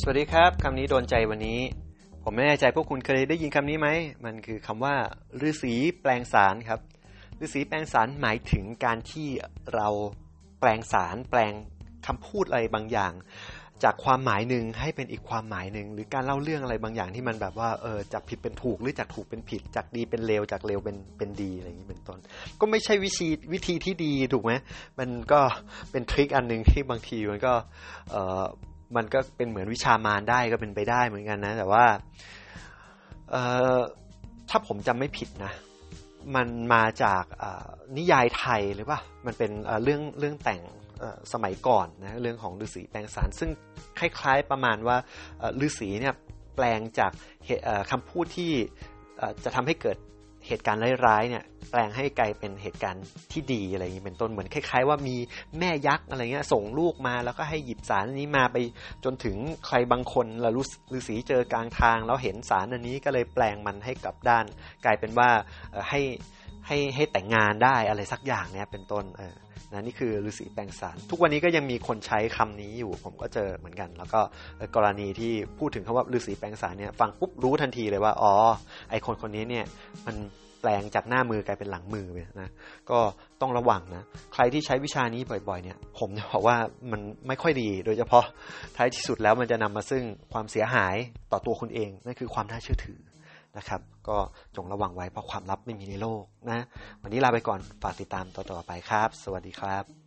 สวัสดีครับคำนี้โดนใจวันนี้ ผมไม่แน่ใจพวกคุณเคยได้ยินคำนี้ไหม มันคือคำว่าฤาษีแปลงสารครับฤาษีแปลงสารหมายถึงการที่เราแปลงสารแปลงคำพูดอะไรบางอย่าง จากความหมายหนึ่งให้เป็นอีกความหมายหนึ่งหรือการเล่าเรื่องอะไรบางอย่างที่มันแบบว่าเออจากผิดเป็นถูกหรือจากถูกเป็นผิด จากดีเป็นเลวจากเลวเป็นเป็นดีอะไรอย่างนี้เป็นต้น ก็ไม่ใช่วิธีวิธีที่ดีถูกไหมมันก็เป็นทริคอันหนึ่งที่บางทีมันก็เออ มันก็เป็นเหมือนวิชามารได้ก็เป็นไปได้เหมือนกันนะ แต่ว่าเออถ้าผมจำไม่ผิดนะ มันมาจากนิยายไทยหรือเปล่ามันเป็นเรื่องเรื่องแต่งสมัยก่อนนะเรื่องของฤาษีแปลงสารซึ่งคล้าย ๆประมาณว่าฤาษีเนี่ยแปลงจากคำพูดที่จะทำให้เกิด เหตุการณ์ร้ายๆเนี่ยแปลงให้กลายเป็นเหตุการณ์ที่ดีอะไรอย่างนี้เป็นต้นเหมือนคล้ายๆ ว่ามีแม่ยักษ์อะไรเงี้ยส่งลูกมาแล้วก็ให้หยิบสารนี้มาไปจนถึงใครบางคนแล้วฤษีเจอกลางทาง แล้วเห็นสารอันนี้ก็เลยแปลงมันให้กับด้าน กลายเป็นว่าให้ ให้ให้แต่งงานได้อะไรสักอย่างเนี่ยเป็นต้นเออนะนี่คือฤาษีแปลงสาร ทุกวันนี้ก็ยังมีคนใช้คำนี้อยู่ ผมก็เจอเหมือนกัน แล้วก็กรณีที่พูดถึงคำว่าฤาษีแปลงสารเนี่ยฟังปุ๊บรู้ทันทีเลยว่าอ๋อไอคนคนนี้เนี่ยมันแปลงจากหน้ามือกลายเป็นหลังมือไปนะ ก็ต้องระวังนะ ใครที่ใช้วิชานี้บ่อย ๆ เนี่ย ผมจะบอกว่ามันไม่ค่อยดี โดยเฉพาะท้ายที่สุดแล้วมันจะนำมาซึ่งความเสียหายต่อตัวคุณเอง นั่นคือความน่าเชื่อถือ นะครับ ก็จงระวังไว้เพราะความลับไม่มีในโลกนะ วันนี้ลาไปก่อนฝากติดตามต่อๆไปครับ สวัสดีครับ